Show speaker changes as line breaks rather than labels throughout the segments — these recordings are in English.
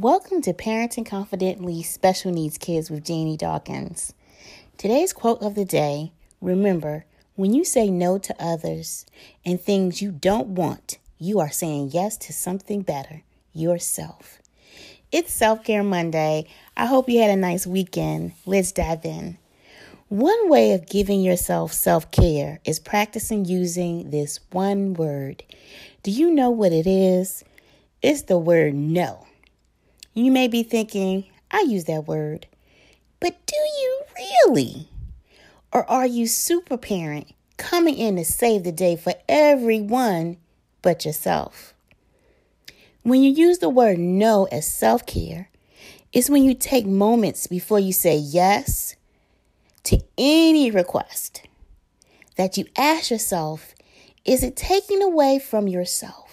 Welcome to Parenting Confidently Special Needs Kids with Janie Dawkins. Today's quote of the day Remember, when you say no to others and things you don't want, you are saying yes to something better yourself. It's Self Care Monday. I hope you had a nice weekend. Let's dive in. One way of giving yourself self care is practicing using this one word. Do you know what it is? It's the word no. You may be thinking, I use that word, but do you really? Or are you super parent coming in to save the day for everyone but yourself? When you use the word no as self care, it's when you take moments before you say yes to any request that you ask yourself, is it taking away from yourself?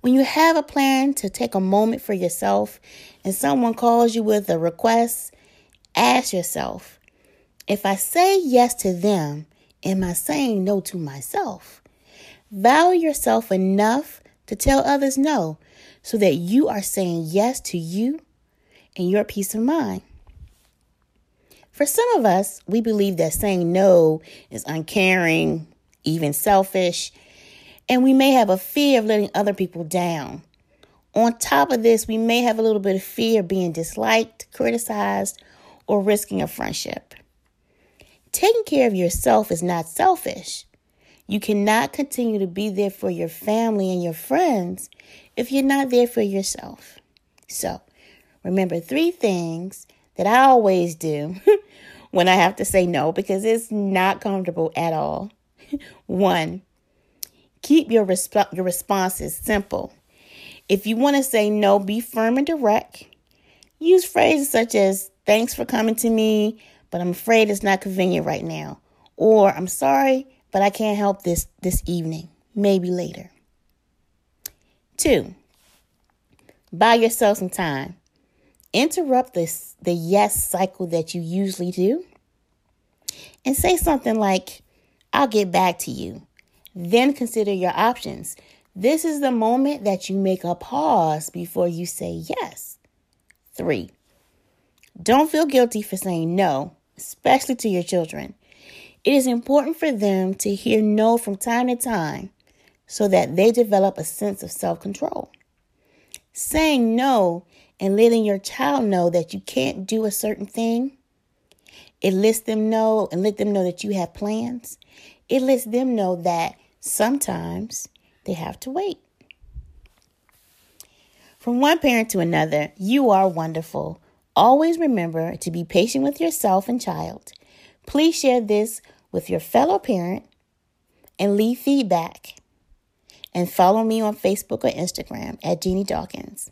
When you have a plan to take a moment for yourself and someone calls you with a request, ask yourself, if I say yes to them, am I saying no to myself? Value yourself enough to tell others no so that you are saying yes to you and your peace of mind. For some of us, we believe that saying no is uncaring, even selfish, and we may have a fear of letting other people down. On top of this, we may have a little bit of fear of being disliked, criticized, or risking a friendship. Taking care of yourself is not selfish. You cannot continue to be there for your family and your friends if you're not there for yourself. So, remember three things that I always do when I have to say no because it's not comfortable at all. One, keep your, resp- your responses simple. If you want to say no, be firm and direct. Use phrases such as, Thanks for coming to me, but I'm afraid it's not convenient right now. Or, I'm sorry, but I can't help this this evening. Maybe later. Two, buy yourself some time. Interrupt this the yes cycle that you usually do and say something like, I'll get back to you. Then consider your options. This is the moment that you make a pause before you say yes. Three, don't feel guilty for saying no, especially to your children. It is important for them to hear no from time to time so that they develop a sense of self control. Saying no and letting your child know that you can't do a certain thing, it lets them know and let them know that you have plans. It lets them know that sometimes they have to wait. From one parent to another, you are wonderful. Always remember to be patient with yourself and child. Please share this with your fellow parent and leave feedback. And follow me on Facebook or Instagram at Jeannie Dawkins.